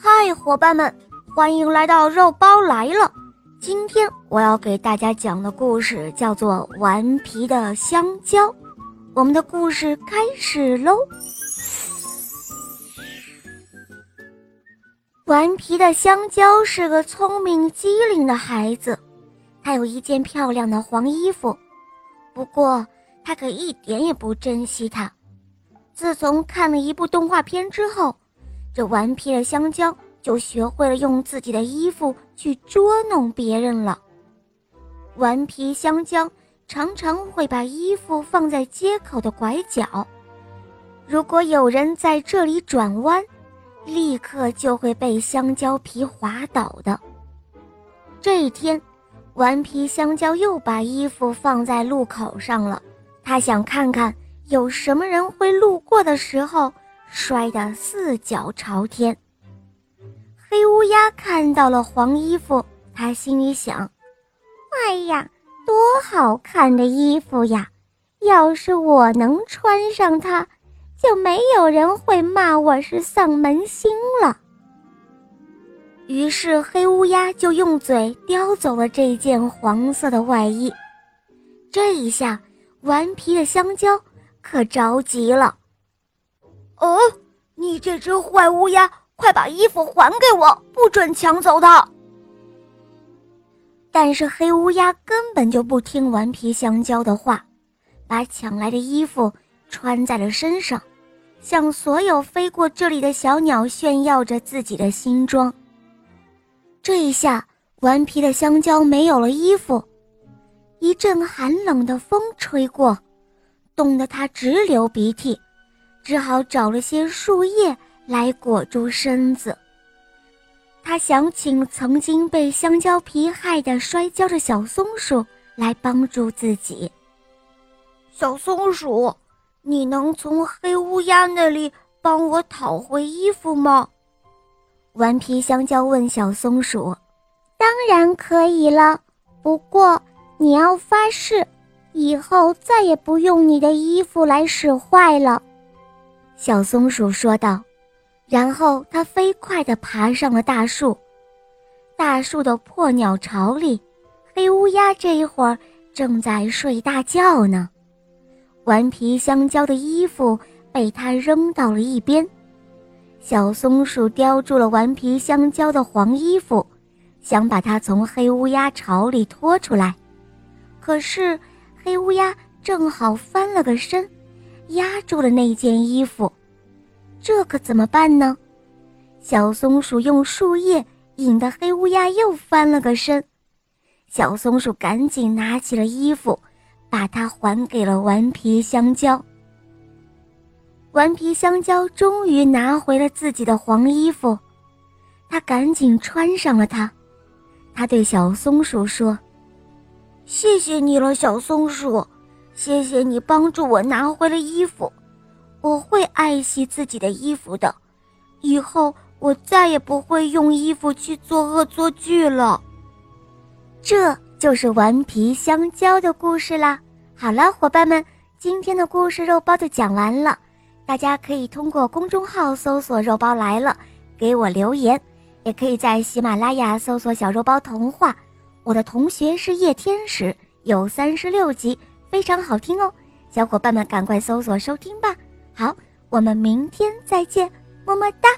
嗨，伙伴们，欢迎来到肉包来了。今天我要给大家讲的故事叫做《顽皮的香蕉》。我们的故事开始喽。顽皮的香蕉是个聪明机灵的孩子，他有一件漂亮的黄衣服，不过他可一点也不珍惜它。自从看了一部动画片之后，这顽皮的香蕉就学会了用自己的衣服去捉弄别人了。顽皮香蕉常常会把衣服放在街口的拐角，如果有人在这里转弯，立刻就会被香蕉皮滑倒的。这一天，顽皮香蕉又把衣服放在路口上了，他想看看。有什么人会路过的时候摔得四脚朝天？黑乌鸦看到了黄衣服，他心里想：“哎呀，多好看的衣服呀！要是我能穿上它，就没有人会骂我是丧门星了。”于是黑乌鸦就用嘴叼走了这件黄色的外衣。这一下，顽皮的香蕉。可着急了！哦，你这只坏乌鸦，快把衣服还给我，不准抢走它！但是黑乌鸦根本就不听顽皮香蕉的话，把抢来的衣服穿在了身上，向所有飞过这里的小鸟炫耀着自己的新装。这一下，顽皮的香蕉没有了衣服，一阵寒冷的风吹过。冻得它直流鼻涕，只好找了些树叶来裹住身子。他想请曾经被香蕉皮害得摔跤的小松鼠来帮助自己。小松鼠，你能从黑乌鸦那里帮我讨回衣服吗？顽皮香蕉问小松鼠：“当然可以了，不过你要发誓。”以后再也不用你的衣服来使坏了，小松鼠说道。然后它飞快地爬上了大树。大树的破鸟巢里，黑乌鸦这一会儿正在睡大觉呢。顽皮香蕉的衣服被它扔到了一边。小松鼠叼住了顽皮香蕉的黄衣服，想把它从黑乌鸦巢里拖出来，可是。黑乌鸦正好翻了个身，压住了那件衣服，这可怎么办呢？小松鼠用树叶引得黑乌鸦又翻了个身，小松鼠赶紧拿起了衣服，把它还给了顽皮香蕉。顽皮香蕉终于拿回了自己的黄衣服，他赶紧穿上了它，他对小松鼠说。谢谢你了，小松鼠，谢谢你帮助我拿回了衣服，我会爱惜自己的衣服的，以后我再也不会用衣服去做恶作剧了。这就是顽皮香蕉的故事啦。好了，伙伴们，今天的故事肉包就讲完了，大家可以通过公众号搜索“肉包来了”给我留言，也可以在喜马拉雅搜索“小肉包童话”。我的同学是夜天使，有三十六集，非常好听哦，小伙伴们赶快搜索收听吧。好，我们明天再见，么么哒。